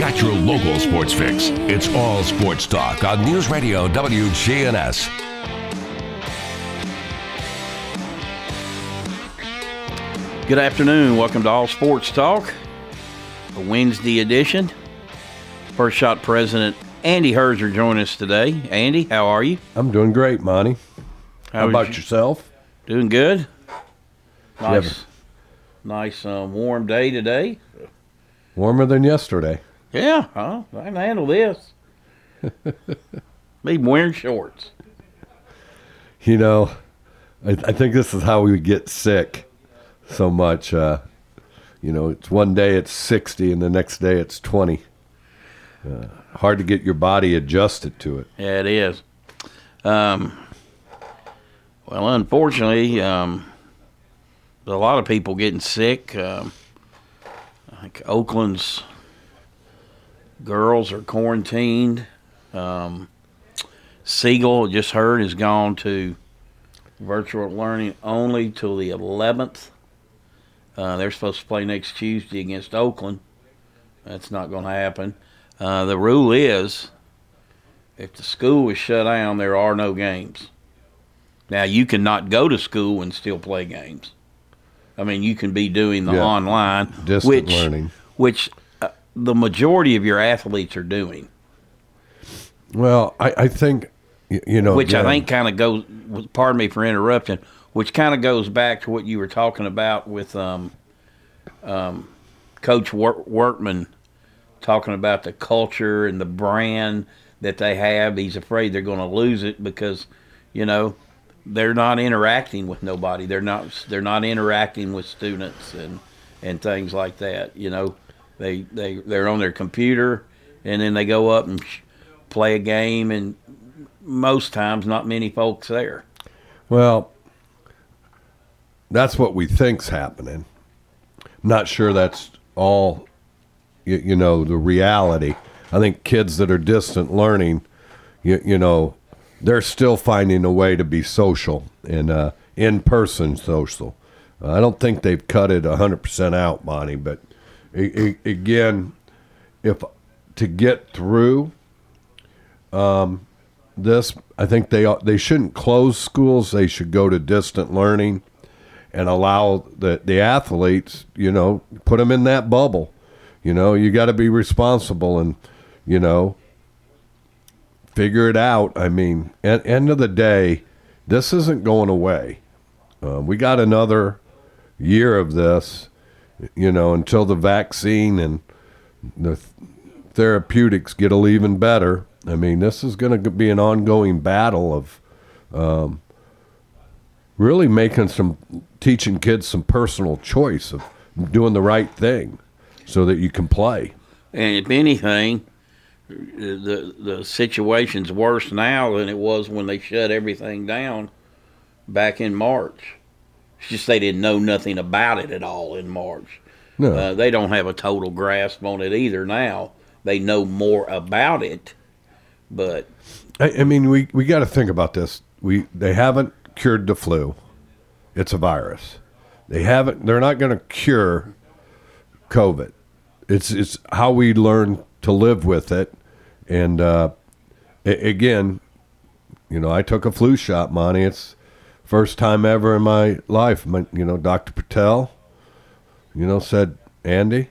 Got your local sports fix. It's all sports talk on News Radio WGNS. Good afternoon. Welcome to All Sports Talk, a Wednesday edition. First Shot President Andy Herzer joining us today. Andy, how are you? I'm doing great, Monty. How, was about you- yourself? Doing good. have Nice, nice um, warm day today. Warmer than yesterday. Yeah, huh? I can handle this. Me wearing shorts. You know, I, I think this is how we get sick so much. Uh, you know, it's one day it's 60 and the next day it's 20. Uh, hard to get your body adjusted to it. Yeah, it is. Um, well, unfortunately, um, there's a lot of people getting sick. Um, I think Oakland's girls are quarantined. Um, Siegel, just heard, has gone to virtual learning only till the 11th. Uh, they're supposed to play next Tuesday against Oakland. That's not going to happen. Uh, the rule is if the school is shut down, there are no games. Now you cannot go to school and still play games. I mean, you can be doing the Yeah. online, Distant which learning. which the majority of your athletes are doing. Well, I, I think, you know, which I think kind of goes. Pardon me for interrupting. Which kind of goes back to what you were talking about with um, um, Coach Wor- Workman talking about the culture and the brand that they have. He's afraid they're going to lose it because, you know, they're not interacting with nobody. They're not. They're not interacting with students and and things like that. You know, they they they're on their computer and then they go up and play a game and most times not many folks there. Well, that's what we think's happening. Not sure that's all, you, you know, the reality. I think kids that are distant learning, you, you know, they're still finding a way to be social and uh, in person social. Uh, I don't think they've cut it 100% out, Bonnie, but again, if to get through um, this, I think they they shouldn't close schools. They should go to distant learning and allow the the athletes, you know, put them in that bubble. You know, you got to be responsible and you know figure it out. I mean, at end of the day, this isn't going away. Uh, we got another year of this, you know, until the vaccine and the th- therapeutics get a even better. I mean, this is going to be an ongoing battle of um, really making some, teaching kids some personal choice of doing the right thing so that you can play. And if anything, the the situation's worse now than it was when they shut everything down back in March. It's just they didn't know nothing about it at all in March. No. Uh, they don't have a total grasp on it either now. They know more about it, but I, I mean, we, we got to think about this. We they haven't cured the flu. It's a virus. They haven't. They're not going to cure COVID. It's it's how we learn to live with it. And uh, a- again, you know, I took a flu shot, Monty. It's first time ever in my life. My, you know, Dr. Patel, you know, said Andy,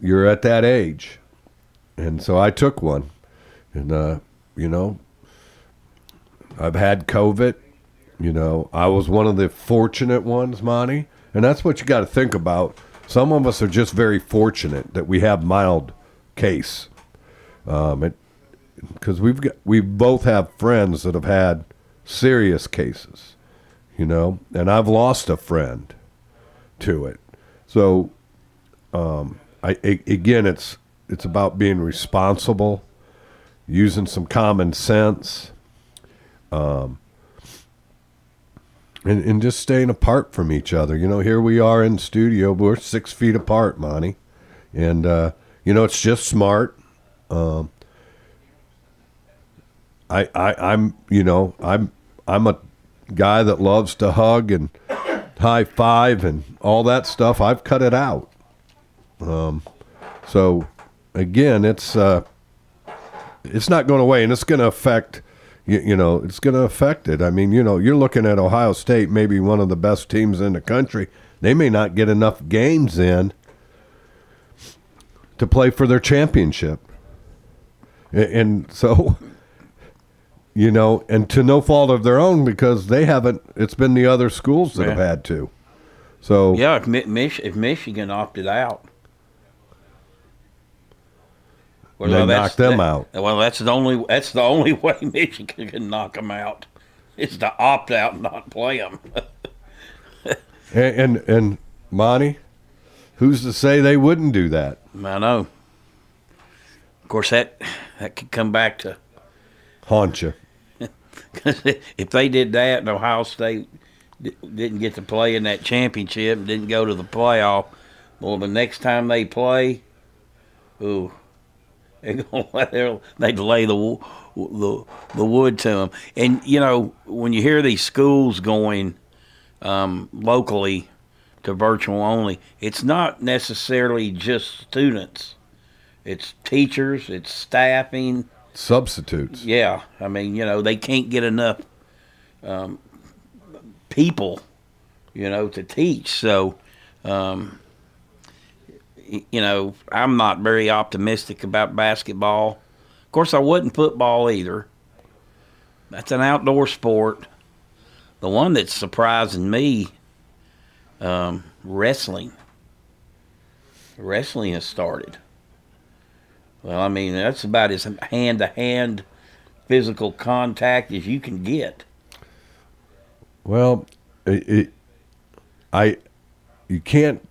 you're at that age. And so I took one. And, uh, you know, I've had COVID. You know, I was one of the fortunate ones, Monty. And that's what you got to think about. Some of us are just very fortunate that we have mild case. Um, it, because we've got we both have friends that have had serious cases, you know, and I've lost a friend to it. So, um, I a- again, it's it's about being responsible, using some common sense, um, and and just staying apart from each other. You know, here we are in studio, we're six feet apart, Monty, and uh, you know it's just smart. Um, I, I I'm you know I'm I'm a guy that loves to hug and high five and all that stuff. I've cut it out. Um, so again, it's uh, it's not going away, and it's going to affect. You, you know, it's going to affect it. I mean, you know, you're looking at Ohio State, maybe one of the best teams in the country. They may not get enough games in to play for their championship, and so you know, and to no fault of their own because they haven't. It's been the other schools that have had to. So Yeah, if, Mich- if Michigan opted out, well, They knocked them that- out. Well, that's the only that's the only way Michigan can knock them out is to opt out and not play them. and and, and Monty, who's to say they wouldn't do that? I know. Of course, that that could come back to Haunt you. if they did that and Ohio State didn't get to play in that championship didn't go to the playoff, well, the next time they play, ooh, they're gonna let they'd lay the the the wood to them. And you know, when you hear these schools going um, locally to virtual only, it's not necessarily just students. It's teachers, it's staffing, Substitutes. yeah, I mean, you know, they can't get enough um, people, you know, to teach. So, um, you know, I'm not very optimistic about basketball. Of course, I wasn't football either. That's an outdoor sport. The one that's surprising me, um, wrestling. Wrestling has started. Well, I mean, that's about as hand to hand physical contact as you can get. Well, it, it, I, you can't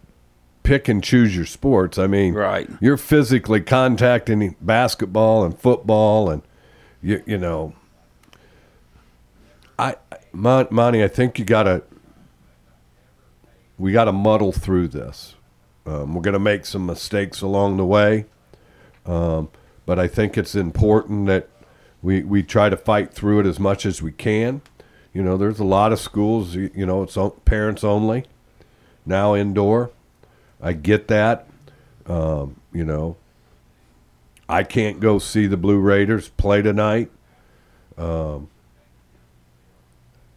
pick and choose your sports. I mean, Right. You're physically contacting basketball and football, and you you know. I, Mon- Monty, I think you gotta. We gotta muddle through this. Um, we're gonna make some mistakes along the way, um, but I think it's important that we we try to fight through it as much as we can. You know, there's a lot of schools. You, know, it's parents only now indoor. I get that. Um, you know, I can't go see the Blue Raiders play tonight. Um,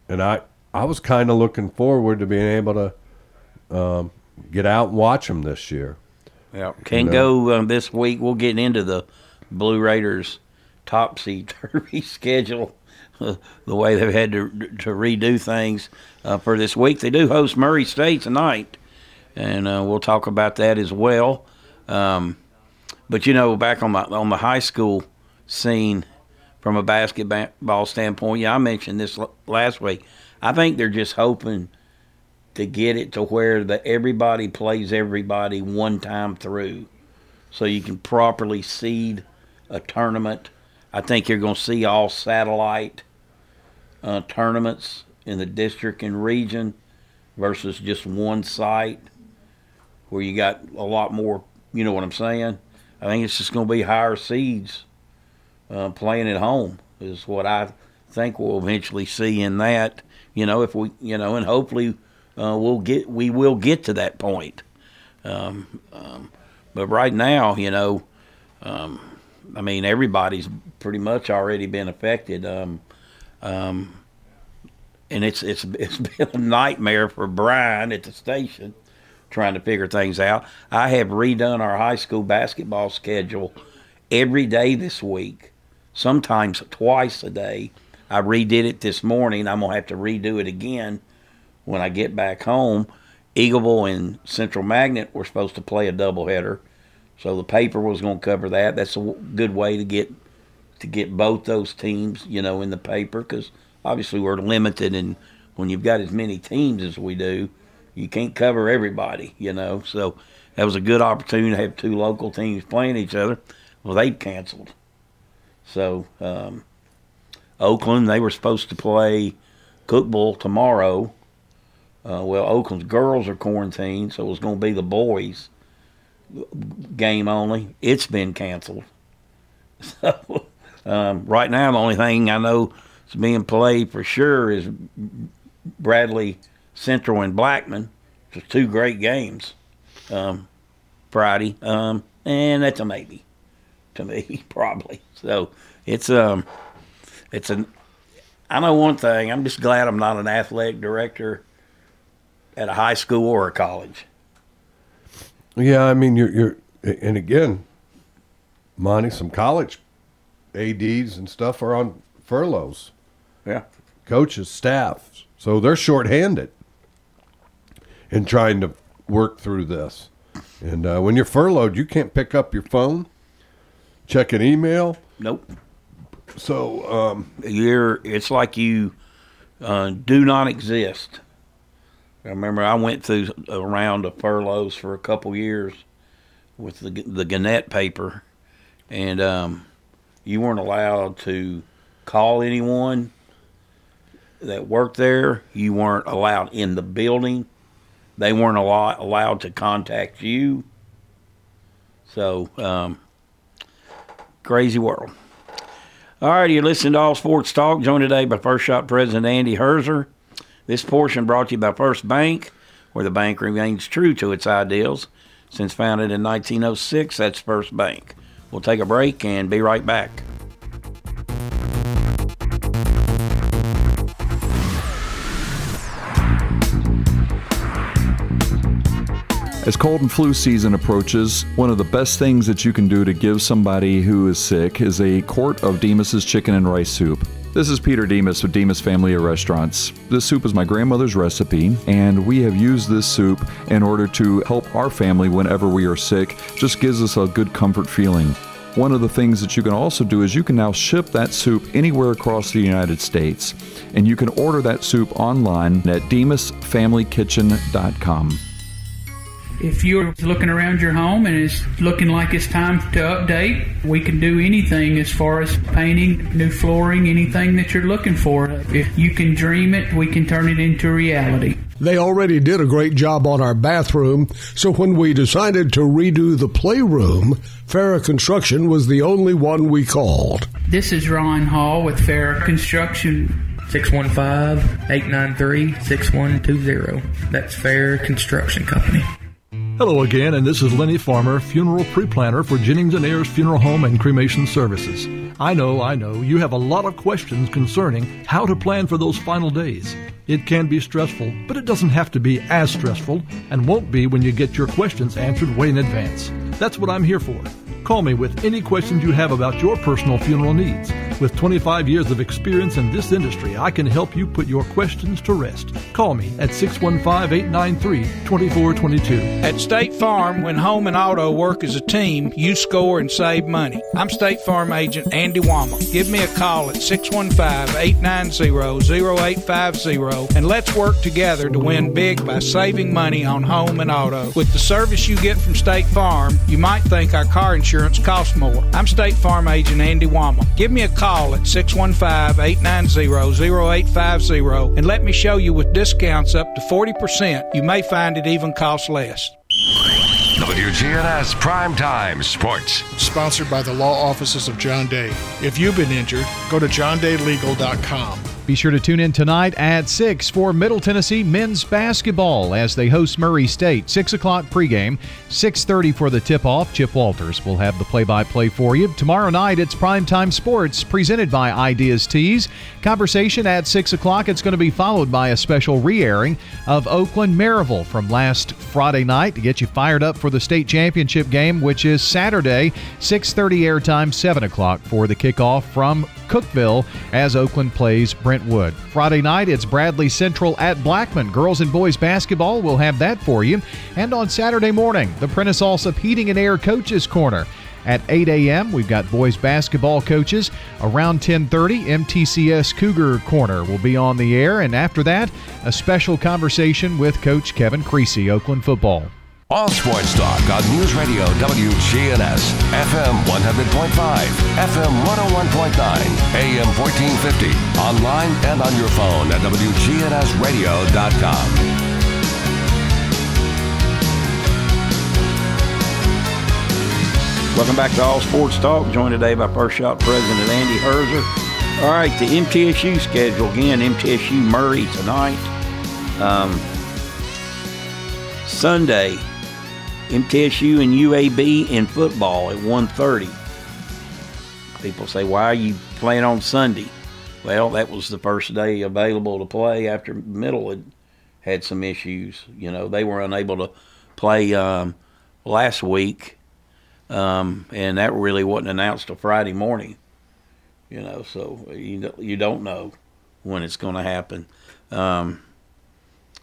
and I I was kind of looking forward to being able to um, get out and watch them this year. Yeah. Can't know. go um, this week. We'll get into the Blue Raiders topsy turvy schedule, the way they've had to to redo things uh, for this week. They do host Murray State tonight, and uh, we'll talk about that as well. Um, but you know, back on my on the high school scene, from a basketball standpoint, yeah, I mentioned this last week. I think they're just hoping to get it to where the everybody plays everybody one time through, so you can properly seed a tournament. I think you're going to see all satellite uh, tournaments in the district and region versus just one site where you got a lot more. You know what I'm saying? I think it's just going to be higher seeds uh, playing at home is what I think we'll eventually see in that. You know, if we, you know, and hopefully uh, we'll get we will get to that point. Um, um, but right now, you know, um, I mean, everybody's pretty much already been affected. Um, um, and it's it's it's been a nightmare for Brian at the station trying to figure things out. I have redone our high school basketball schedule every day this week, sometimes twice a day. I redid it this morning. I'm gonna have to redo it again when I get back home. Eagleville and Central Magnet were supposed to play a doubleheader, so the paper was going to cover that. That's a good way to get to get both those teams, you know, in the paper because obviously we're limited, and when you've got as many teams as we do, you can't cover everybody, you know. So that was a good opportunity to have two local teams playing each other. Well, they canceled. So um, Oakland, they were supposed to play Cookeville tomorrow. Uh, well, Oakland's girls are quarantined, so it was going to be the boys game only. It's been canceled. So um, right now, the only thing I know is being played for sure is Bradley Central and Blackman. Just two great games um, Friday, um, and that's a maybe to me, probably. So it's um, it's an. I know one thing. I'm just glad I'm not an athletic director at a high school or a college. Yeah, I mean, you're, you're, and again, Monty, some college ads and stuff are on furloughs. Yeah. Coaches, staff, so they're shorthanded in trying to work through this. And uh, when you're furloughed, you can't pick up your phone, check an email. Nope. So um, You're. It's like you uh, do not exist. I remember I went through a round of furloughs for a couple years with the the Gannett paper, and um, you weren't allowed to call anyone that worked there. You weren't allowed in the building. They weren't allow- allowed to contact you. So, um, crazy world. All right, you're listening to All Sports Talk, joined today by First Shot President Andy Herzer. This portion brought to you by First Bank, where the bank remains true to its ideals. Since founded in 1906, that's First Bank. We'll take a break and be right back. As cold and flu season approaches, one of the best things that you can do to give somebody who is sick is a quart of Demos's chicken and rice soup. This is Peter Demos with Demos Family of Restaurants. This soup is my grandmother's recipe, and we have used this soup in order to help our family whenever we are sick. Just gives us a good comfort feeling. One of the things that you can also do is you can now ship that soup anywhere across the United States, and you can order that soup online at demosfamilykitchen.com. If you're looking around your home and it's looking like it's time to update, we can do anything as far as painting, new flooring, anything that you're looking for. If you can dream it, we can turn it into reality. They already did a great job on our bathroom, so when we decided to redo the playroom, Farah Construction was the only one we called. This is Ron Hall with Farrah Construction. 615-893-6120. That's Fair Construction Company. Hello again, and this is Lenny Farmer, funeral pre-planner for Jennings and Ayers Funeral Home and Cremation Services. I know, I know, you have a lot of questions concerning how to plan for those final days. It can be stressful, but it doesn't have to be as stressful and won't be when you get your questions answered way in advance. That's what I'm here for. Call me with any questions you have about your personal funeral needs. With 25 years of experience in this industry, I can help you put your questions to rest. Call me at 615 893 2422. At State Farm, when home and auto work as a team, you score and save money. I'm State Farm agent Andy Womack. Give me a call at 615-890-0850 and let's work together to win big by saving money on home and auto. With the service you get from State Farm, you might think our car insurance costs more. I'm State Farm agent Andy Womack. Give me a call at 615-890-0850 and let me show you with discounts up to 40%. You may find it even costs less. WGNS Primetime Sports. Sponsored by the law offices of John Day. If you've been injured, go to johndaylegal.com. Be sure to tune in tonight at 6 for Middle Tennessee men's basketball as they host Murray State. 6 o'clock pregame, 6.30 for the tip-off. Chip Walters will have the play-by-play for you. Tomorrow night, it's Primetime Sports presented by Ideas Tees. Conversation at 6 o'clock. It's going to be followed by a special re-airing of Oakland Maryville from last Friday night to get you fired up for the state championship game, which is Saturday, 6.30 airtime, 7 o'clock for the kickoff from Cookeville as Oakland plays Brentwood. Friday night, it's Bradley Central at Blackman. Girls and boys basketball will have that for you. And on Saturday morning, the Prentice Allsup Heating and Air Coaches Corner. At 8 a.m., we've got boys basketball coaches. Around 10:30, MTCS Cougar Corner will be on the air, and after that, a special conversation with Coach Kevin Creasy, Oakland football. All sports talk on News Radio WGNS, FM 100.5, FM 101.9, AM 1450, online and on your phone at WGNSradio.com. Welcome back to All Sports Talk. Joined today by First Shot President Andy Herzer. All right, the MTSU schedule again. MTSU Murray tonight. Um, Sunday, MTSU and UAB in football at 1.30. People say, why are you playing on Sunday? Well, that was the first day available to play after Middle had had some issues. You know, they were unable to play um, last week um, and that really wasn't announced till Friday morning. You know, so you you don't know when it's going to happen. Um,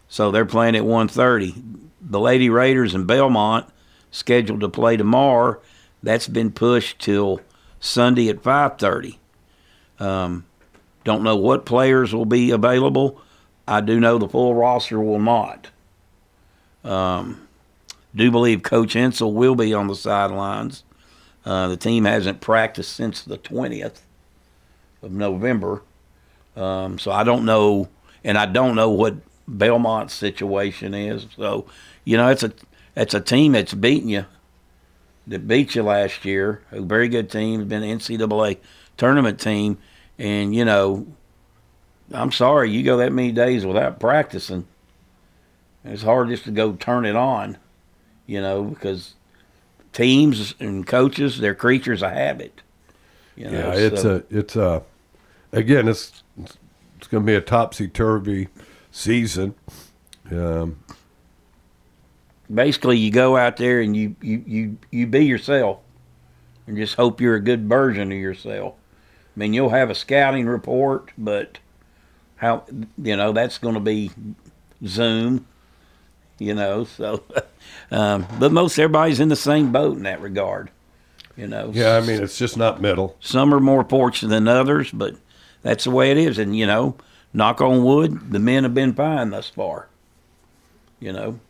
so they're playing at 1:30. The Lady Raiders and Belmont scheduled to play tomorrow. That's been pushed till Sunday at 5:30. Um, don't know what players will be available. I do know the full roster will not. Um, do believe Coach Insell will be on the sidelines. Uh, the team hasn't practiced since the 20th of November. Um, so I don't know, and I don't know what Belmont's situation is. So, you know, it's a it's a team that's beaten you, that beat you last year. A very good team, been an NCAA tournament team, and you know, I'm sorry you go that many days without practicing. It's hard just to go turn it on you know, because teams and coaches, they're creatures of habit. You know, yeah, it's so. a, it's a, again, it's, it's going to be a topsy turvy season. Um, Basically, you go out there and you, you, you, you be yourself and just hope you're a good version of yourself. I mean, you'll have a scouting report, but how, you know, that's going to be Zoom you know. So, um, but most everybody's in the same boat in that regard, you know. Yeah, I mean, it's just not middle. Some are more fortunate than others, but that's the way it is. And you know, knock on wood, the men have been fine thus far. You know,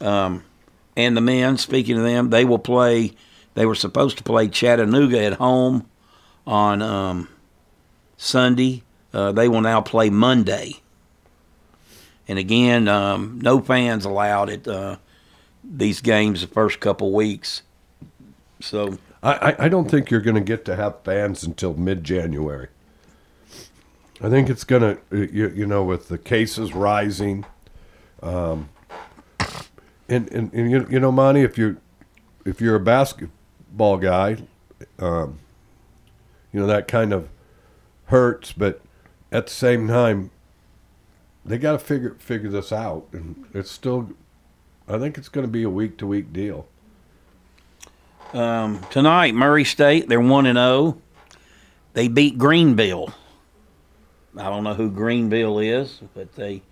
um, and the men. Speaking of them, they will play. They were supposed to play Chattanooga at home on um, Sunday. Uh, they will now play Monday. And again, um, no fans allowed at uh, these games the first couple weeks. So I, I don't think you're going to get to have fans until mid January. I think it's to, you, you know, with the cases rising. Um, and, and, and you, you know, Monty, if you're, if you're a basketball guy, um, you know, that kind of hurts. But at the same time, they got to figure figure this out, and it's still. I think it's going to be a week to week deal. Um, tonight, Murray State they're one and zero. Oh. They beat Greenville. I don't know who Greenville is, but they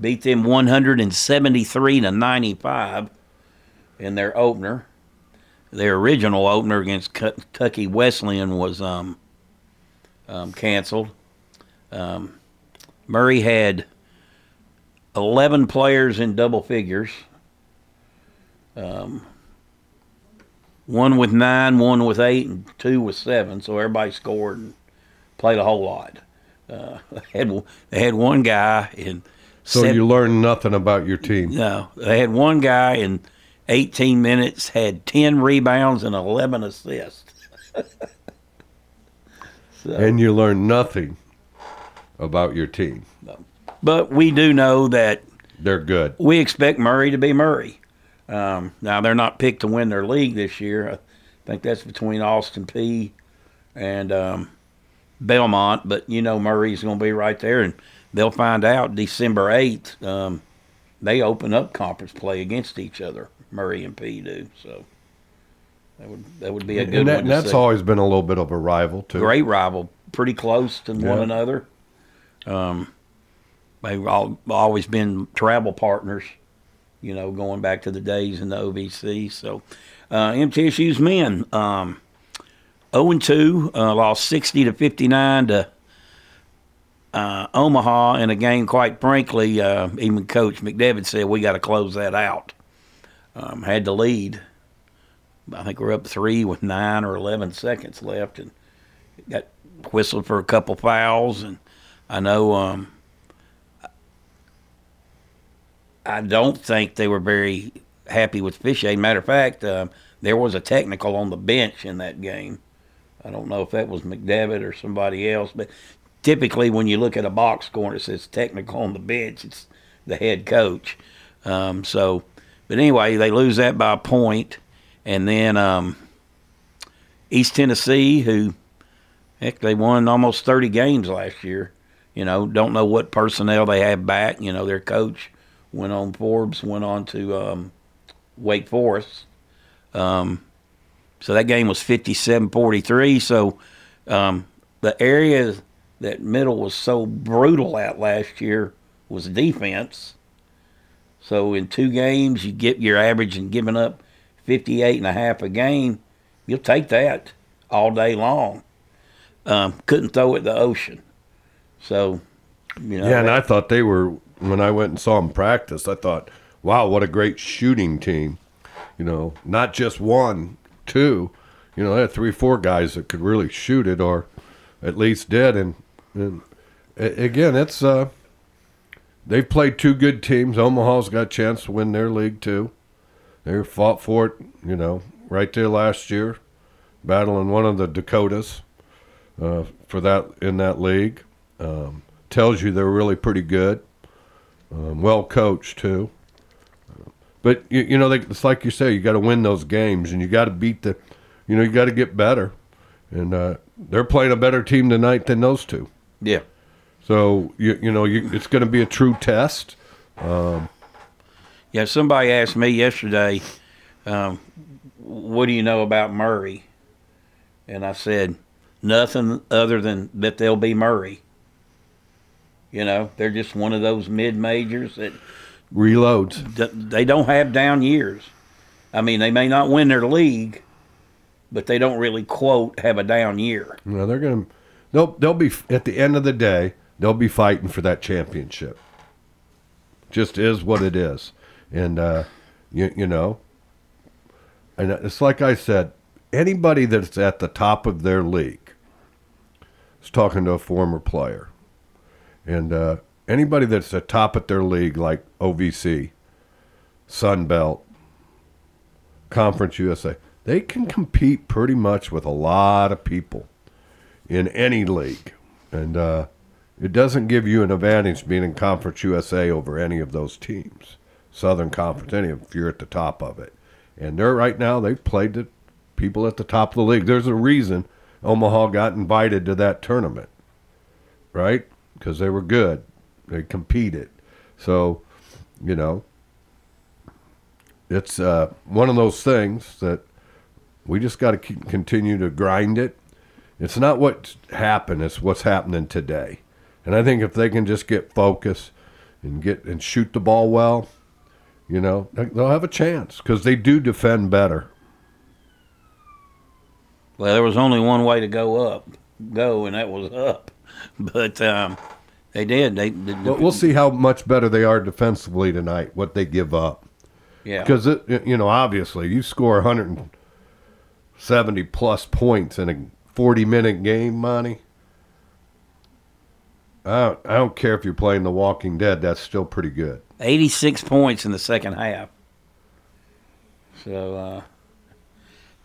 beat them 173 to 95 in their opener. Their original opener against Kentucky Wesleyan was um, um, canceled. Um, Murray had 11 players in double figures. Um, one with nine, one with eight, and two with seven. So everybody scored and played a whole lot. Uh, they, had, they had one guy in. So seven, you learned nothing about your team. No, they had one guy in 18 minutes had 10 rebounds and 11 assists. so. And you learned nothing about your team. But we do know that They're good. we expect Murray to be Murray. Um, now they're not picked to win their league this year. I think that's between Austin Peay and um, Belmont. But you know Murray's going to be right there, and they'll find out December eighth. Um, they open up conference play against each other. Murray and Peay do so. That would that would be a good and, that, one. and to that's see. always been a little bit of a rival too. great rival, pretty close to one another. Um, they've all, always been travel partners, you know, going back to the days in the OVC. So, uh, MTSU's men, um, 0 and 2, uh, lost 60 to 59 to uh, Omaha in a game, quite frankly, uh, even Coach McDevitt said, we got to close that out. Um, had the lead. I think we're up three with nine or 11 seconds left. And got whistled for a couple fouls, and I know um, I don't think they were very happy with officiating. Matter of fact, um, there was a technical on the bench in that game. I don't know if that was McDevitt or somebody else, but typically when you look at a box score and it says technical on the bench, it's the head coach. Um, so, but anyway, they lose that by a point, and then um, East Tennessee, who heck, they won almost 30 games last year. You know, don't know what personnel they have back. You know, their coach went on Forbes, went on to um, Wake Forest. Um, so that game was 57 43. So um, the area that Middle was so brutal at last year was defense. So in two games, you get your average and giving up 58 and a half a game. You'll take that all day long. Um, couldn't throw it the ocean. So, you know. yeah, and I thought they were when I went and saw them practice. I thought, wow, what a great shooting team. You know, not just one, two. You know, they had three, four guys that could really shoot it, or at least did. And, and again, it's uh, they've played two good teams. Omaha's got a chance to win their league too. They fought for it, you know, right there last year, battling one of the Dakotas uh, for that in that league. Um, tells you they're really pretty good, um, well coached too. But you, you know, they, it's like you say, you got to win those games, and you got to beat the, you know, you got to get better, and uh, they're playing a better team tonight than those two. Yeah. So you you know, you, it's going to be a true test. Um, Yeah, somebody asked me yesterday, um, what do you know about Murray? And I said, nothing other than that they'll be Murray. You know, they're just one of those mid majors that reloads. they don't have down years. I mean, they may not win their league, but they don't really quote have a down year. Know, they're going to they'll they'll be at the end of the day, they'll be fighting for that championship. Just is what it is. And uh you you know, and it's like I said, anybody that's at the top of their league I was talking to a former player. And uh anybody that's at top of their league like OVC, Sun Belt, Conference USA, they can compete pretty much with a lot of people in any league. And uh, it doesn't give you an advantage being in Conference USA over any of those teams. Southern Conference, any of if you're at the top of it. And they're right now, they've played the people at the top of the league. There's a reason Omaha got invited to that tournament, right? Because they were good. They competed. So, you know, it's uh, one of those things that we just got to continue to grind it. It's not what happened; it's what's happening today. And I think if they can just get focused and get and shoot the ball well, you know, they- they'll have a chance because they do defend better. Well, there was only one way to go up, go, and that was up. But um, they did. They, they But we'll see how much better they are defensively tonight. What they give up. Yeah. Because it, you know, obviously, you score 170 plus points in a 40 minute game, Monty. I don't, I don't care if you're playing The Walking Dead. That's still pretty good. 86 points in the second half. So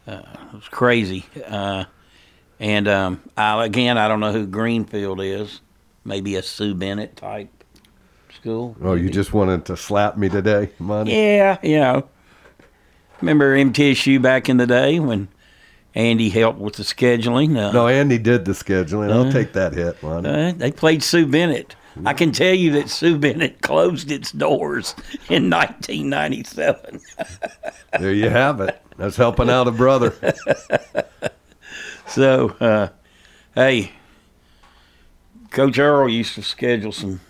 uh, uh, it was crazy. Uh, and um, I, again, I don't know who Greenfield is. Maybe a Sue Bennett type school. Oh, you just wanted to slap me today, money? Yeah, you know. Remember MTSU back in the day when Andy helped with the scheduling? Uh, No, Andy did the scheduling. I'll Uh, take that hit, Monty. uh, they played Sue Bennett. I can tell you that Sue Bennett closed its doors in 1997. there you have it. That's helping out a brother. So, uh, hey, Coach Earl used to schedule some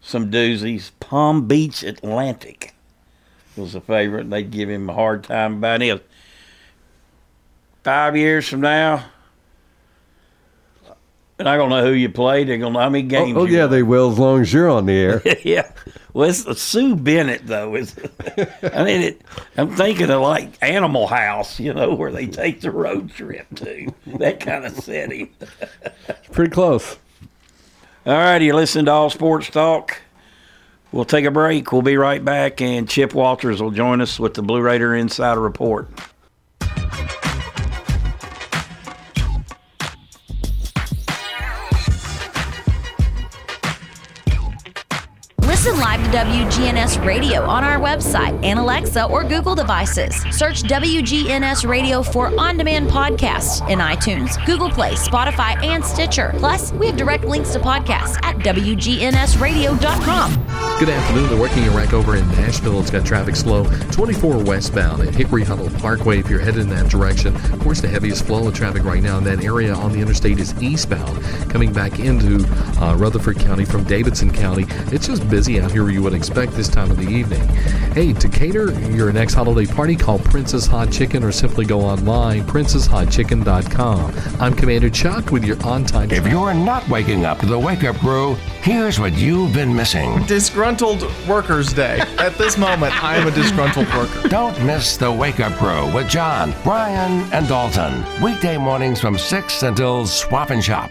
some doozies. Palm Beach Atlantic was a favorite. They'd give him a hard time about it. Five years from now, they're not gonna know who you played. They're gonna know how many oh, games. Oh, oh yeah, they will as long as you're on the air. yeah. Well, it's Sue Bennett though. Is I mean, it, I'm thinking of like Animal House, you know, where they take the road trip to that kind of setting. Pretty close. All right, you listen to All Sports Talk. We'll take a break. We'll be right back, and Chip Walters will join us with the Blue Raider Insider Report. WGNS Radio on our website and Alexa or Google devices. Search WGNS Radio for on demand podcasts in iTunes, Google Play, Spotify, and Stitcher. Plus, we have direct links to podcasts at WGNSradio.com. Good afternoon. The working wreck over in Nashville. It's got traffic slow 24 westbound at Hickory Hollow Parkway if you're headed in that direction. Of course, the heaviest flow of traffic right now in that area on the interstate is eastbound, coming back into uh, Rutherford County from Davidson County. It's just busy out here you would expect this time of the evening. Hey, to cater your next holiday party, call Prince's Hot Chicken or simply go online, princeshotchicken.com. I'm Commander Chuck with your on time. If you're not waking up to the wake up crew, here's what you've been missing. Disgruntled Workers Day. At this moment, I am a disgruntled worker. Don't miss the Wake Up Crew with John, Brian, and Dalton. Weekday mornings from 6 until Swap and Shop.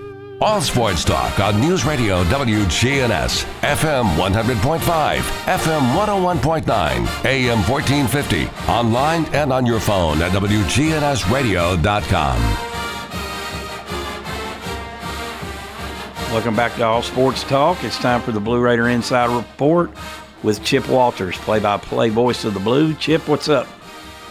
All Sports Talk on News Radio WGNS, FM 100.5, FM 101.9, AM 1450, online and on your phone at WGNSradio.com. Welcome back to All Sports Talk. It's time for the Blue Raider Insider Report with Chip Walters, play-by-play voice of the Blue. Chip, what's up?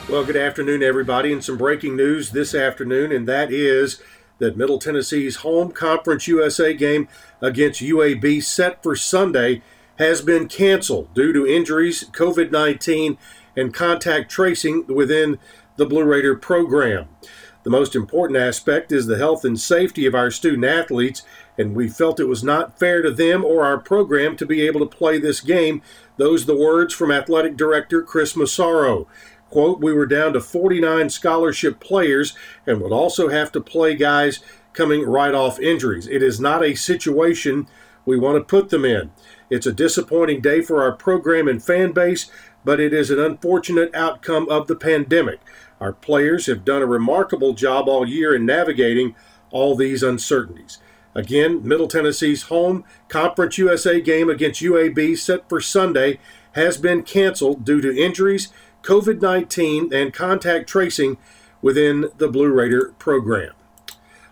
Well, good afternoon, everybody, and some breaking news this afternoon, and that is that Middle Tennessee's home Conference USA game against UAB set for Sunday has been canceled due to injuries, COVID 19, and contact tracing within the Blue Raider program. The most important aspect is the health and safety of our student athletes, and we felt it was not fair to them or our program to be able to play this game. Those the words from Athletic Director Chris Massaro. Quote, we were down to 49 scholarship players and would also have to play guys coming right off injuries. It is not a situation we want to put them in. It's a disappointing day for our program and fan base, but it is an unfortunate outcome of the pandemic. Our players have done a remarkable job all year in navigating all these uncertainties. Again, Middle Tennessee's home Conference USA game against UAB set for Sunday has been canceled due to injuries, COVID 19, and contact tracing within the Blue Raider program.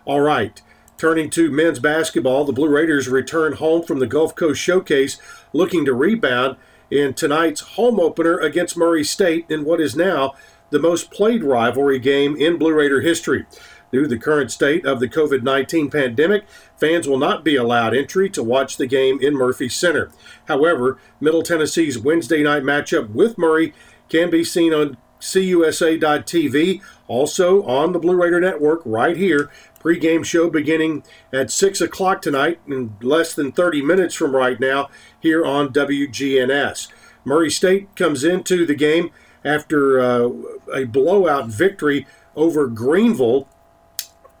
All right, turning to men's basketball, the Blue Raiders return home from the Gulf Coast Showcase looking to rebound in tonight's home opener against Murray State in what is now the most played rivalry game in Blue Raider history. Due to the current state of the COVID 19 pandemic, fans will not be allowed entry to watch the game in Murphy Center. However, Middle Tennessee's Wednesday night matchup with Murray can be seen on CUSA.tv, also on the Blue Raider Network right here. Pre-game show beginning at 6 o'clock tonight, in less than 30 minutes from right now, here on WGNS. Murray State comes into the game after uh, a blowout victory over Greenville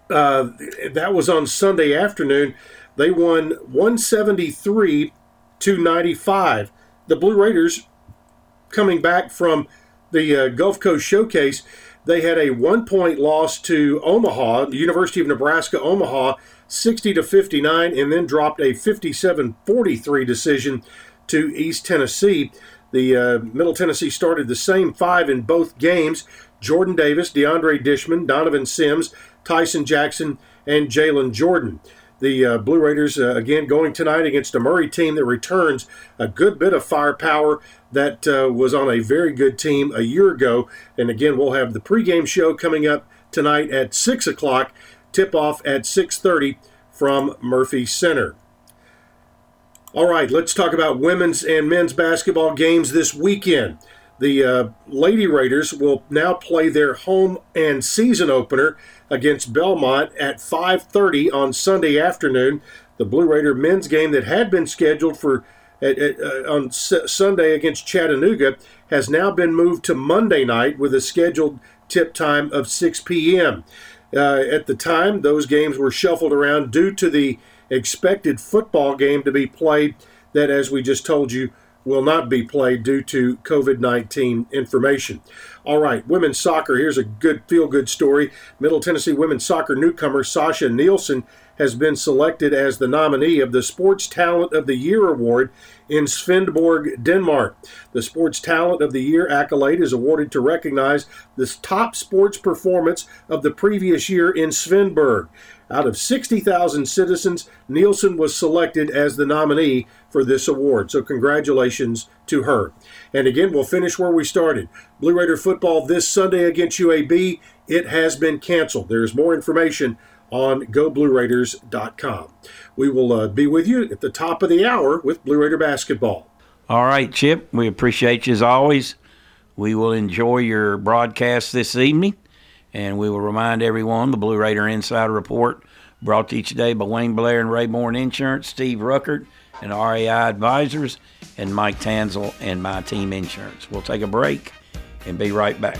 uh, that was on Sunday afternoon. They won 173 to 95. The Blue Raiders, coming back from the uh, Gulf Coast Showcase, they had a one point loss to Omaha, the University of Nebraska Omaha, 60 to 59, and then dropped a 57 43 decision to East Tennessee. The uh, Middle Tennessee started the same five in both games. Jordan Davis, DeAndre Dishmon, Donovan Sims, Tyson Jackson, and Jalen Jordan. The uh, Blue Raiders, uh, again, going tonight against a Murray team that returns a good bit of firepower that uh, was on a very good team a year ago. And again, we'll have the pregame show coming up tonight at 6 o'clock, tip off at 6.30 from Murphy Center. All right, let's talk about women's and men's basketball games this weekend. The uh, Lady Raiders will now play their home and season opener against Belmont at 5:30 on Sunday afternoon. The Blue Raider men's game that had been scheduled for at, at, uh, on S- Sunday against Chattanooga has now been moved to Monday night with a scheduled tip time of 6 p.m. Uh, at the time, those games were shuffled around due to the expected football game to be played. That, as we just told you, will not be played due to COVID 19 information. All right, women's soccer. Here's a good feel good story. Middle Tennessee women's soccer newcomer Sasha Nielsen has been selected as the nominee of the Sports Talent of the Year award in Svendborg, Denmark. The Sports Talent of the Year accolade is awarded to recognize the top sports performance of the previous year in Svendborg. Out of 60,000 citizens, Nielsen was selected as the nominee for this award. So, congratulations to her. And again, we'll finish where we started. Blue Raider football this Sunday against UAB. It has been canceled. There's more information on goblueraiders.com. We will uh, be with you at the top of the hour with Blue Raider basketball. All right, Chip, we appreciate you as always. We will enjoy your broadcast this evening. And we will remind everyone the Blue Raider Insider Report brought to each day by Wayne Blair and Rayborn Insurance, Steve Ruckert and REI Advisors, and Mike Tanzel and My Team Insurance. We'll take a break and be right back.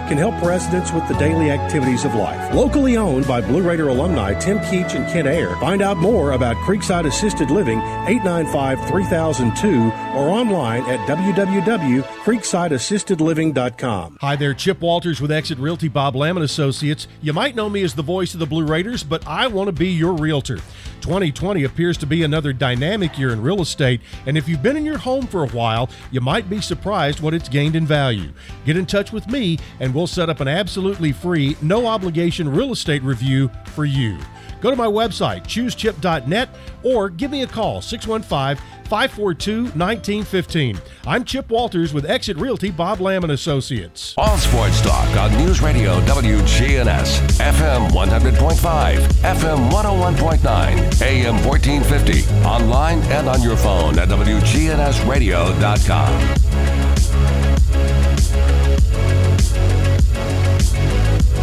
can help residents with the daily activities of life. Locally owned by Blue Raider alumni Tim Keach and Ken Ayer. Find out more about Creekside Assisted Living 895 3002 or online at www.creeksideassistedliving.com. Hi there, Chip Walters with Exit Realty Bob Lamb and Associates. You might know me as the voice of the Blue Raiders, but I want to be your realtor. 2020 appears to be another dynamic year in real estate, and if you've been in your home for a while, you might be surprised what it's gained in value. Get in touch with me, and we'll set up an absolutely free, no obligation real estate review for you. Go to my website, choosechip.net, or give me a call, 615 542 1915. I'm Chip Walters with Exit Realty Bob Lamb and Associates. All sports talk on News Radio WGNS, FM 100.5, FM 101.9, AM 1450, online and on your phone at WGNSradio.com.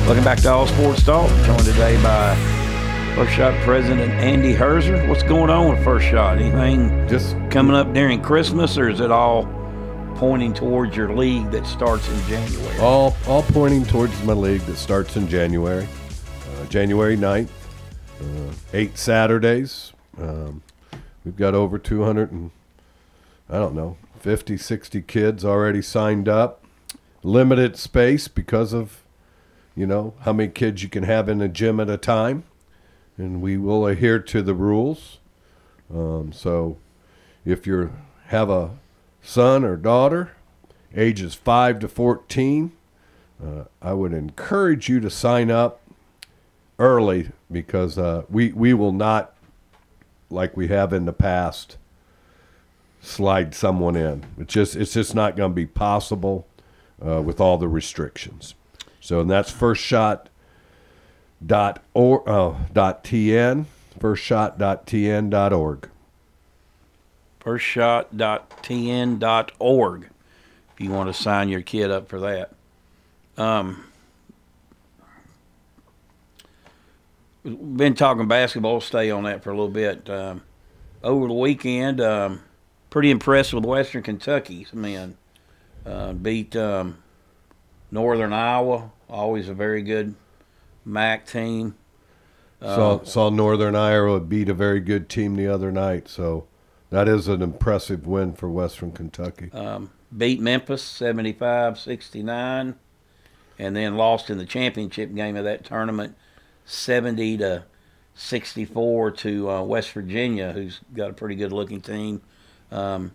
Welcome back to All Sports Talk. Joined today by First Shot President Andy Herzer. What's going on with First Shot? Anything just coming up during Christmas, or is it all pointing towards your league that starts in January? All all pointing towards my league that starts in January, uh, January 9th. Uh, eight Saturdays. Um, we've got over 200 and I don't know 50, 60 kids already signed up. Limited space because of you know how many kids you can have in a gym at a time, and we will adhere to the rules. Um, so, if you have a son or daughter, ages five to fourteen, uh, I would encourage you to sign up early because uh, we we will not, like we have in the past, slide someone in. It's just it's just not going to be possible uh, with all the restrictions. So and that's first shot dot or uh, dot tn first shot dot tn dot org. Firstshot.tn.org if you want to sign your kid up for that. Um, been talking basketball. Stay on that for a little bit. Um, over the weekend, um, pretty impressed with Western Kentucky's men. Uh, beat um, Northern Iowa, always a very good MAC team. Uh, saw saw Northern Iowa beat a very good team the other night, so that is an impressive win for Western Kentucky. um, beat Memphis 75 69, and then lost in the championship game of that tournament 70 to 64 to uh, West Virginia, who's got a pretty good looking team. Um,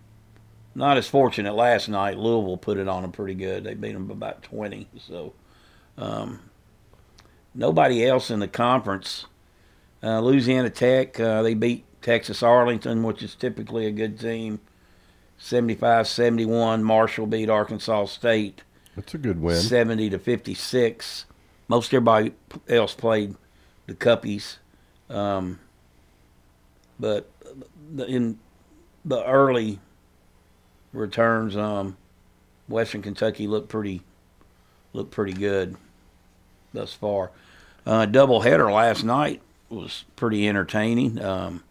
not as fortunate last night. Louisville put it on them pretty good. They beat them about 20. So um, nobody else in the conference. Uh, Louisiana Tech, uh, they beat Texas Arlington, which is typically a good team. 75 71. Marshall beat Arkansas State. That's a good win. 70 to 56. Most everybody else played the Cuppies. Um, but in the early returns, um, Western Kentucky looked pretty looked pretty good thus far. Uh, double header last night was pretty entertaining. Um,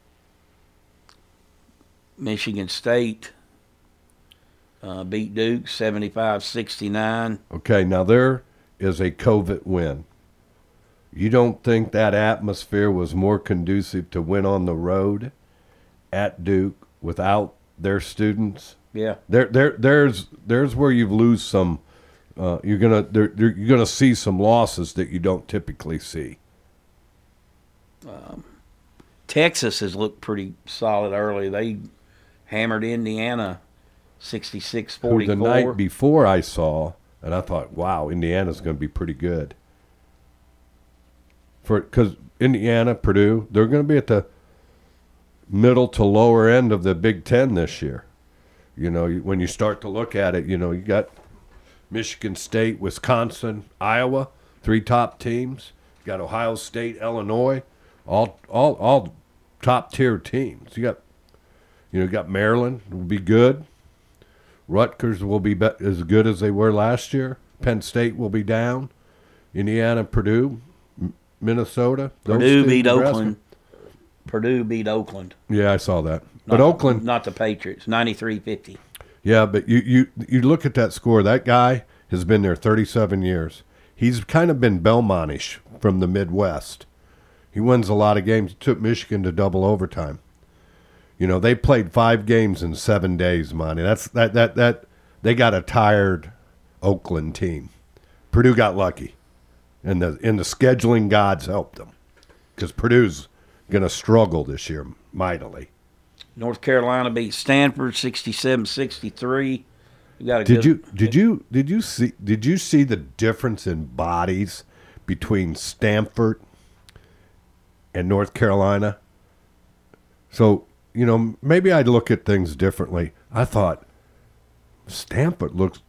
Michigan State uh, beat Duke 75-69. Okay, now there is a COVID win. You don't think that atmosphere was more conducive to win on the road at Duke without their students? Yeah. There, there, there's, there's where you lose some. Uh, you're gonna, there, there- you're gonna see some losses that you don't typically see. Um, Texas has looked pretty solid early. They hammered Indiana 66 Who 44. the night before I saw, and I thought, wow, Indiana's going to be pretty good. For because Indiana, Purdue, they're going to be at the middle to lower end of the Big Ten this year. You know, when you start to look at it, you know, you got Michigan State, Wisconsin, Iowa, three top teams. You got Ohio State, Illinois, all all all top tier teams. You got you know, you got Maryland will be good. Rutgers will be, be as good as they were last year. Penn State will be down. Indiana, Purdue, M- Minnesota. Purdue beat. Oakland. Purdue beat Oakland. Yeah, I saw that. But Not- Oakland, not the Patriots, 93-50. Yeah, but you, you you look at that score. That guy has been there 37 years. He's kind of been Belmontish from the Midwest. He wins a lot of games. He took Michigan to double overtime. You know, they played five games in seven days, Monty. That's that that that they got a tired Oakland team. Purdue got lucky, and the and the scheduling gods helped them because Purdue's going to struggle this year mightily. North Carolina beat Stanford 67-63. We got a Did good, you did you did you see did you see the difference in bodies between Stanford and North Carolina? So you know, maybe I'd look at things differently. I thought Stanford looks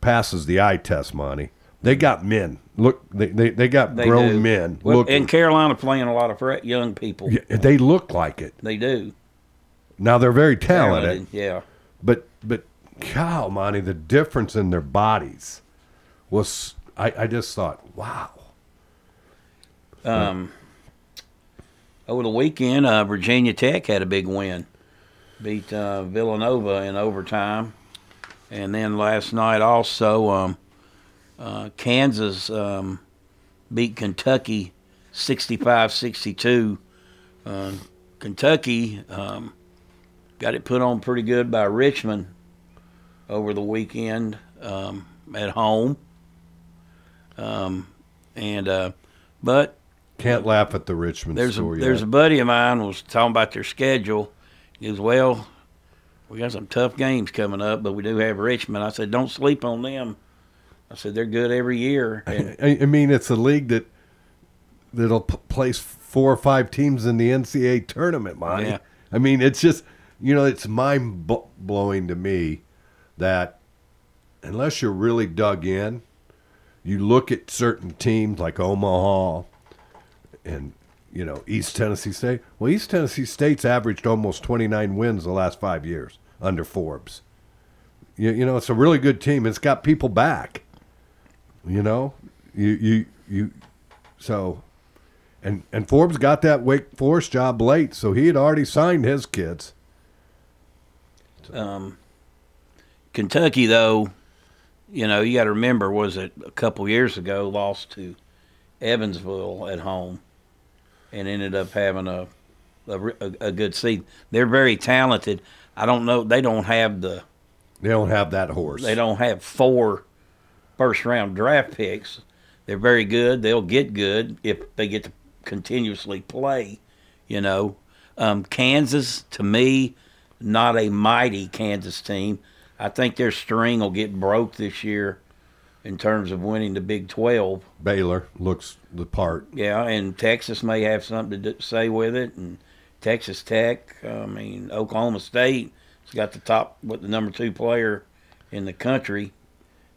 passes the eye test, Monty. They got men. Look, they they, they got They grown do. men. Well, and Carolina playing a lot of young people. Yeah, they look like it. They do. Now they're very talented. Talented, yeah. But but cow, Monty, the difference in their bodies was I, I just thought, wow. Um, over the weekend, uh, Virginia Tech had a big win, beat uh, Villanova in overtime, and then last night also um, uh, Kansas um, beat Kentucky 65-62. Uh, Kentucky um, got it put on pretty good by Richmond over the weekend um, at home. Um, and uh, but Can't laugh at the Richmond there's a story. there's yet. a buddy of mine was talking about their schedule. He goes, well, we got some tough games coming up, but we do have Richmond. I said, don't sleep on them. I said they're good every year. And I, I mean, it's a league that that'll p- place four or five teams in the NCAA tournament, Monty. Yeah. I mean, it's just you know, it's mind blowing to me that unless you're really dug in, you look at certain teams like Omaha and you know East Tennessee State. Well, East Tennessee State's averaged almost 29 wins the last five years under Forbes. You, you know, it's a really good team. It's got people back. You know, you you you. So, and and Forbes got that Wake Forest job late, so he had already signed his kids. Um, Kentucky, though, you know, you got to remember, was it a couple years ago, lost to Evansville at home and ended up having a a, a, good seed. They're very talented. I don't know. They don't have the. They don't have that horse. They don't have four first round draft picks. They're very good. They'll get good if they get to continuously play. You know, um, Kansas to me, not a mighty Kansas team. I think their string will get broke this year in terms of winning the Big Twelve. Baylor looks the part. Yeah, and Texas may have something to do, say with it, and Texas Tech. I mean, Oklahoma State has got the top, what the number two player in the country,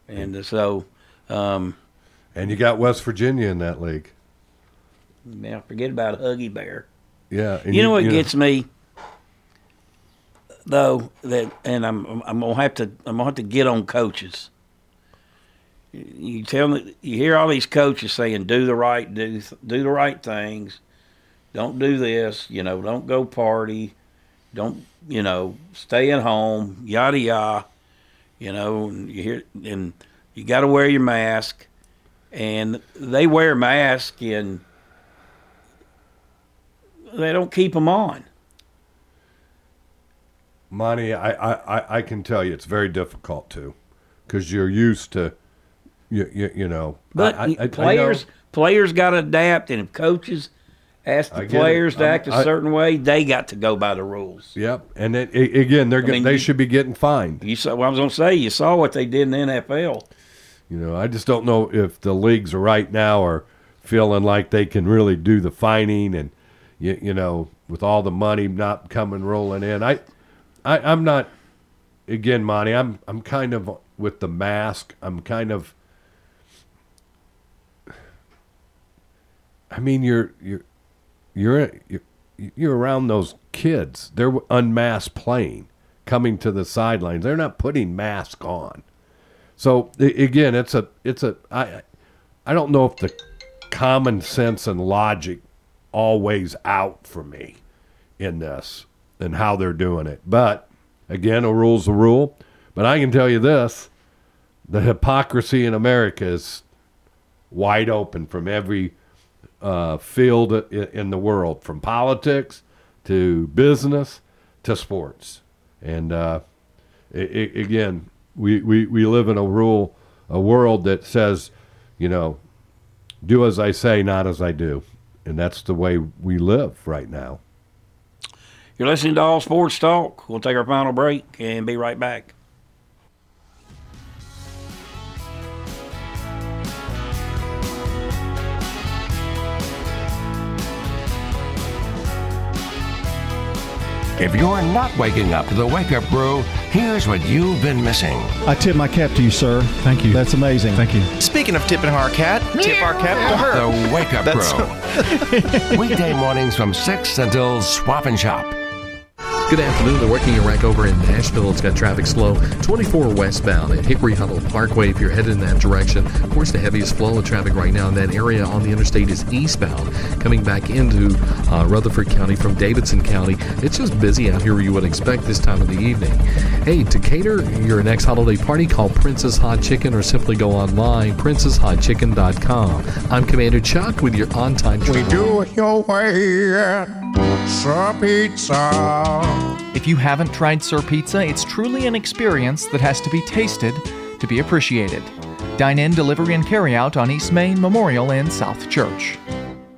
and so. Um, And you got West Virginia in that league. now forget about Huggy Bear. Yeah. and You know what you gets me though that, and I'm I'm gonna have to I'm gonna have to get on coaches. You tell me you hear all these coaches saying do the right do do the right things, don't do this, you know, don't go party, don't you know, stay at home, yada yada, you know, and you hear and you got to wear your mask, and they wear masks and they don't keep them on. Monty, I, I, I- can tell you it's very difficult to, because you're used to, you, you, you know. But I, I, know- players players got to adapt, and if coaches ask the get it. players to act a certain way, they got to go by the rules. Yep, and it, a- again, they're mean, they you- should be getting fined. You saw. Well, I was going to say you saw what they did in the NFL. You know, I just don't know if the leagues right now are feeling like they can really do the fining and you, you know with all the money not coming rolling in. I, I I'm not. Again, Monty, I'm I'm kind of with the mask. I'm kind of. I mean, you're you're you're you're, you're around those kids. They're unmasked playing, coming to the sidelines. They're not putting mask on. So again, it's a it's a I I don't know if the common sense and logic always out for me in this and how they're doing it. But again, a rule's a rule. But I can tell you this: the hypocrisy in America is wide open from every uh, field in the world, from politics to business to sports. And uh, i i again, we, we, we live in a rule, a world that says, you know, do as I say, not as I do. And that's the way we live right now. You're listening to All Sports Talk. We'll take our final break and be right back. If you're not waking up to the Wake Up Crew, here's what you've been missing. I tip my cap to you, sir. Thank you. That's amazing. Thank you. Speaking of tipping our cat, tip our cap to her. The Wake Up That's- Crew. Weekday mornings from 6 until swap and shop. Good afternoon. They're working a wreck over in Nashville. It's got traffic slow 24 westbound at Hickory Hollow Parkway if you're headed in that direction. Of course, the heaviest flow of traffic right now in that area on the interstate is eastbound, coming back into uh, Rutherford County from Davidson County. It's just busy out here where you would expect this time of the evening. Hey, to cater your next holiday party, call Prince's Hot Chicken or simply go online, princeshotchicken.com. I'm Commander Chuck with your on time We do it your way at Sir Pizza. If you haven't tried Sir Pizza, it's truly an experience that has to be tasted to be appreciated. Dine in, delivery, and carry out on East Main Memorial and South Church.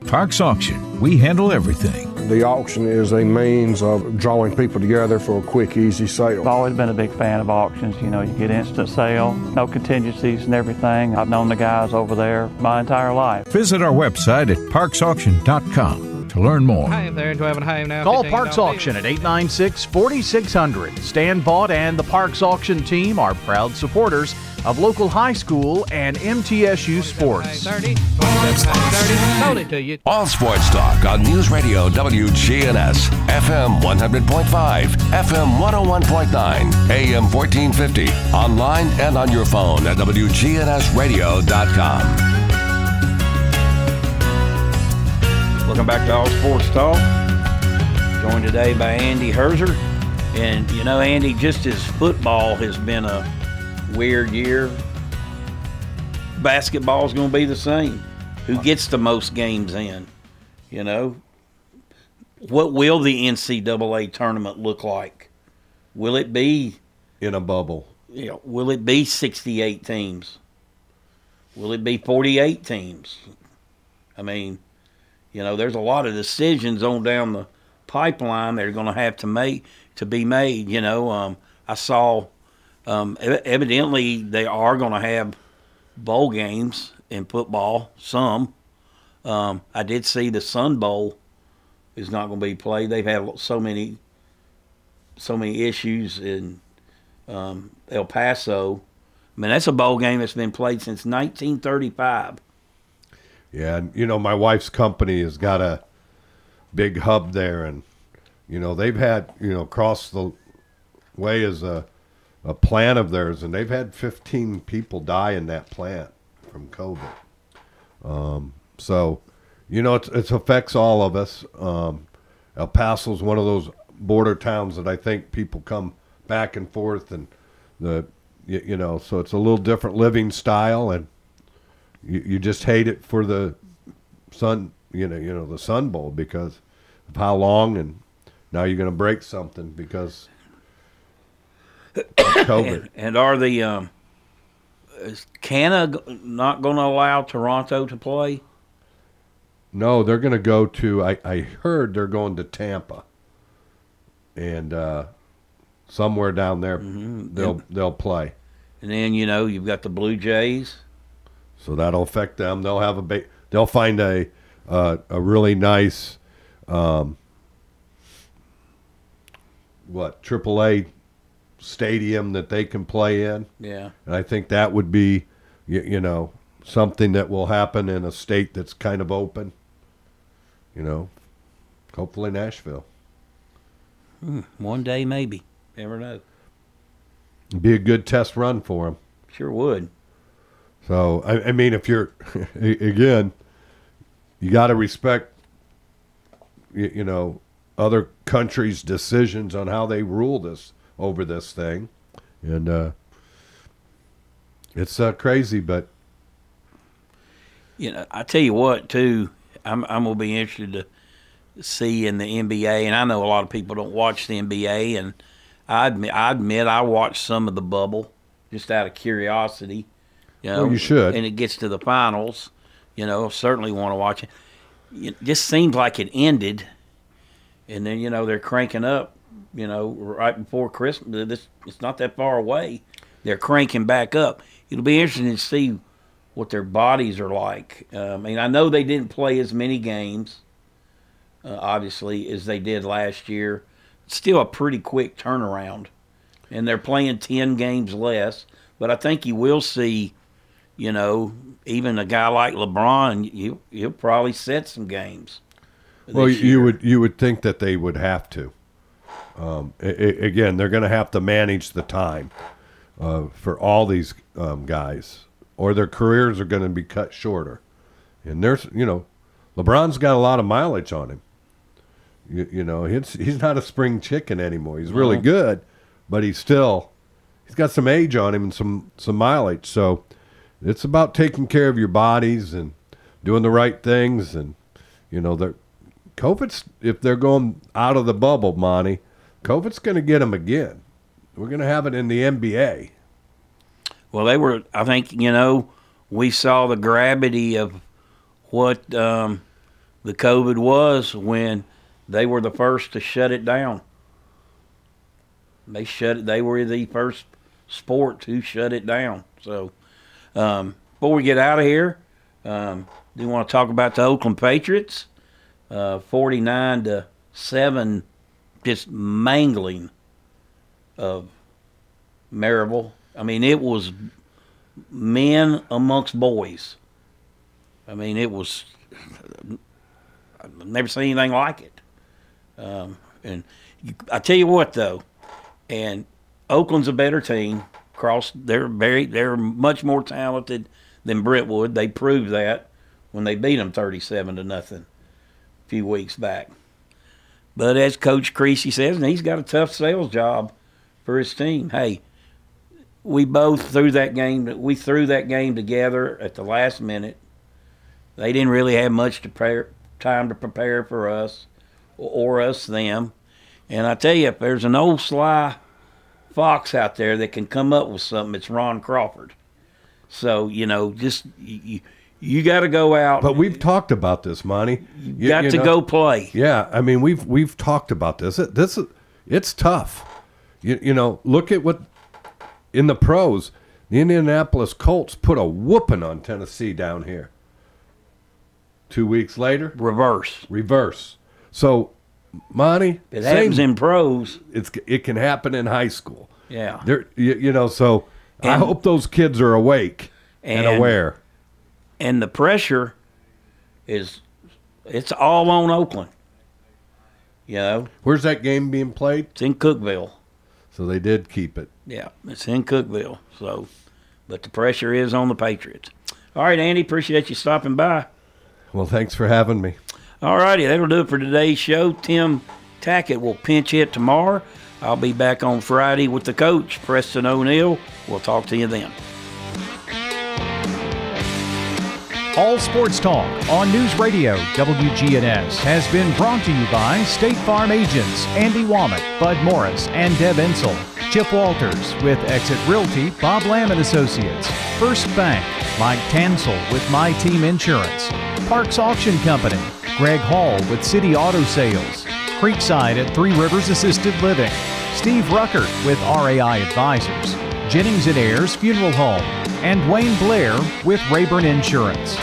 Parks Auction. We handle everything. The auction is a means of drawing people together for a quick, easy sale. I've always been a big fan of auctions. You know, you get instant sale, no contingencies and everything. I've known the guys over there my entire life. Visit our website at parksauction.com to learn more. Hi there, do I have a high now? Call Parks Auction at 896 4600. Stan Vaught and the Parks Auction team are proud supporters of local high school and MTSU sports. Sold it to you. All sports talk on News Radio WGNS, FM 100.5, FM 101.9, AM 1450, online and on your phone at WGNSradio.com. Welcome back to All Sports Talk. Joined today by Andy Herzer. And, you know, Andy, just as football has been a weird year, basketball's going to be the same. Who gets the most games in? You know? What will the NCAA tournament look like? Will it be in a bubble? You know, will it be 68 teams? Will it be 48 teams? I mean, you know, there's a lot of decisions on down the pipeline that are going to have to make to be made. You know, um, I saw um, evidently they are going to have bowl games in football. Some um, I did see the Sun Bowl is not going to be played. They've had so many so many issues in um, El Paso. I mean, that's a bowl game that's been played since 1935. Yeah, and you know my wife's company has got a big hub there, and you know they've had you know across the way is a a plant of theirs, and they've had 15 people die in that plant from COVID. Um, so, you know, it's, it affects all of us. Um, El is one of those border towns that I think people come back and forth, and the you, you know, so it's a little different living style, and you, you just hate it for the sun, you know, you know the Sun Bowl because of how long, and now you're going to break something because of COVID. And, and are the um, is Canada not going to allow Toronto to play? No, they're going to go to. I, I heard they're going to Tampa, and uh, somewhere down there they'll And- they'll play. And then you know you've got the Blue Jays. So that'll affect them. They'll have a ba- they'll find a uh, a really nice um, what AAA stadium that they can play in. Yeah. and I think that would be you, you know something that will happen in a state that's kind of open. You know, hopefully Nashville. Hmm, one day maybe. Never know. Be a good test run for them. Sure would. So I, I mean, if you're again, you got to respect, you, you know, other countries' decisions on how they rule this over this thing, and uh, it's uh, crazy, but You know, I tell you what, too, I'm I'm gonna be interested to see in the NBA, and I know a lot of people don't watch the NBA, and I admit I admit I watched some of the bubble just out of curiosity. You know, Well, you should. And it gets to the finals, you know, certainly want to watch it. It just seems like it ended, and then you know they're cranking up. You know, right before Christmas. This it's not that far away. They're cranking back up. It'll be interesting to see what their bodies are like. Uh, I mean, I know they didn't play as many games, uh, obviously, as they did last year. still a pretty quick turnaround, and they're playing ten games less. But I think you will see, you know, even a guy like LeBron, you he'll probably set some games. Well, you would you would think that they would have to. Um, again, they're going to have to manage the time uh, for all these um, guys, or their careers are going to be cut shorter. And there's, you know, LeBron's got a lot of mileage on him. You, you know, he's he's not a spring chicken anymore. He's really No. good, but he's still he's got some age on him and some some mileage. So it's about taking care of your bodies and doing the right things and you know they're COVID's if they're going out of the bubble, Monty, COVID's going to get them again. We're going to have it in the NBA. Well, they were. I think you know we saw the gravity of what um, the COVID was when they were the first to shut it down. They shut it. They were the first sport to shut it down. So, um, before we get out of here, um, do you want to talk about the Oakland Patriots? Uh, Forty-nine to seven, just mangling of Maryville. I mean, it was men amongst boys. I mean, it was. I've never seen anything like it. Um, and I tell you what, though, and Oakland's a better team. Cross, they're very, they're much more talented than Brentwood. They proved that when they beat them thirty-seven to nothing a few weeks back. But as Coach Creasy says, and he's got a tough sales job for his team. Hey, we both threw that game. We threw that game together at the last minute. They didn't really have much to prepare, time to prepare for us, or us them. And I tell you, if there's an old sly fox out there that can come up with something, it's Ron Crawford. So you know, just you, you got to go out. But we've talked about this, Monty. You got to go play. Yeah, I mean we've we've talked about this. It, this is it's tough. You you know, look at what in the pros, the Indianapolis Colts put a whooping on Tennessee down here. Two weeks later, reverse, reverse. So, Monty, It happens in pros. It's it can happen in high school. Yeah. There, you, you know. So I hope those kids are awake and, And- aware. and the pressure is it's all on Oakland. You know, Where's that game being played? It's in Cookeville. So they did keep it. Yeah, it's in Cookeville. So, but the pressure is on the Patriots. All right, Andy, appreciate you stopping by. Well, thanks for having me. All righty, that'll do it for today's show. Tim Tackett will pinch hit tomorrow. I'll be back on Friday with the coach, Preston O'Neill. We'll talk to you then. All Sports Talk on News Radio WGNS has been brought to you by State Farm agents Andy Womack, Bud Morris, and Deb Ensel. Chip Walters with Exit Realty, Bob Lamb and Associates. First Bank, Mike Tansel with My Team Insurance. Parks Auction Company, Greg Hall with City Auto Sales. Creekside at Three Rivers Assisted Living. Steve Ruckert with RAI Advisors. Jennings and Ayers Funeral Home, and Wayne Blair with Rayburn Insurance.